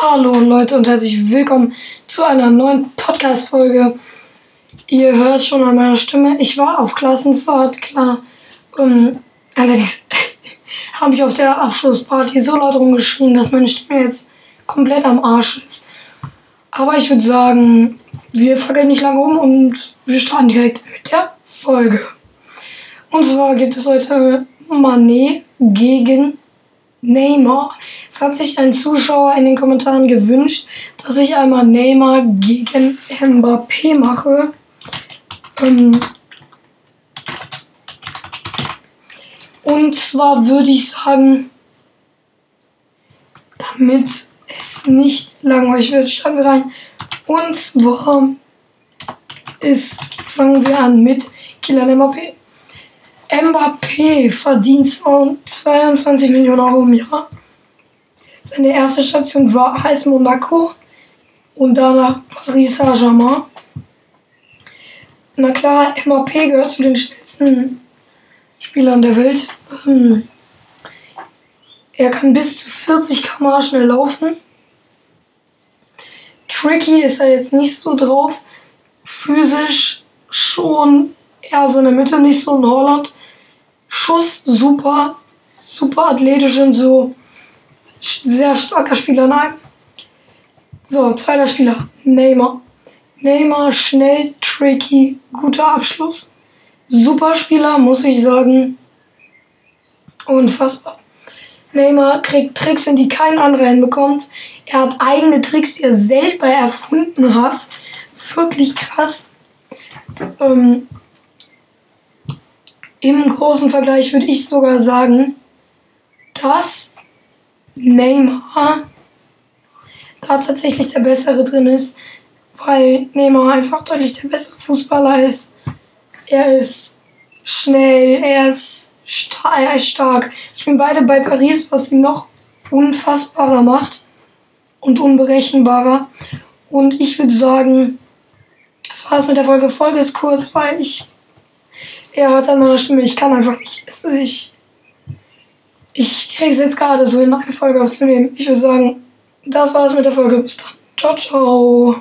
Hallo Leute und herzlich willkommen zu einer neuen Podcast-Folge. Ihr hört schon an meiner Stimme, ich war auf Klassenfahrt, klar. Um, allerdings habe ich auf der Abschlussparty so laut rumgeschrien, dass meine Stimme jetzt komplett am Arsch ist. Aber ich würde sagen, wir fackeln nicht lange um und wir starten direkt mit der Folge. Und zwar gibt es heute Manet gegen Neymar. Es hat sich ein Zuschauer in den Kommentaren gewünscht, dass ich einmal Neymar gegen Mbappé mache. Ähm und zwar würde ich sagen, damit es nicht langweilig wird, starten wir rein. Und zwar ist, fangen wir an mit Kylian Mbappé. Mbappé verdient 22 Millionen Euro im Jahr. Seine erste Station war AS Monaco und danach Paris Saint-Germain. Na klar, Mbappé gehört zu den schnellsten Spielern der Welt. Ähm, er kann bis zu 40 km schnell laufen. Tricky ist er jetzt nicht so drauf. Physisch schon eher so in der Mitte, nicht so in Holland. Schuss super, super athletisch und so. Sehr starker Spieler, nein. So, zweiter Spieler, Neymar. Neymar, schnell, tricky, guter Abschluss. Super Spieler, muss ich sagen. Unfassbar. Neymar kriegt Tricks, in die kein anderer hinbekommt. Er hat eigene Tricks, die er selber erfunden hat. Wirklich krass. Ähm, im großen Vergleich würde ich sogar sagen, dass Neymar da tatsächlich der bessere drin ist, weil Neymar einfach deutlich der bessere Fußballer ist. Er ist schnell, er ist, star er ist stark. Spielen beide bei Paris, was ihn noch unfassbarer macht und unberechenbarer. Und ich würde sagen, das war's mit der Folge. Folge ist kurz, weil ich er hat an meiner Stimme, ich kann einfach nicht. Es ist, ich ich kriege es jetzt gerade so in eine Folge aufzunehmen. Ich würde sagen, das war's mit der Folge. Bis dann. Ciao, ciao.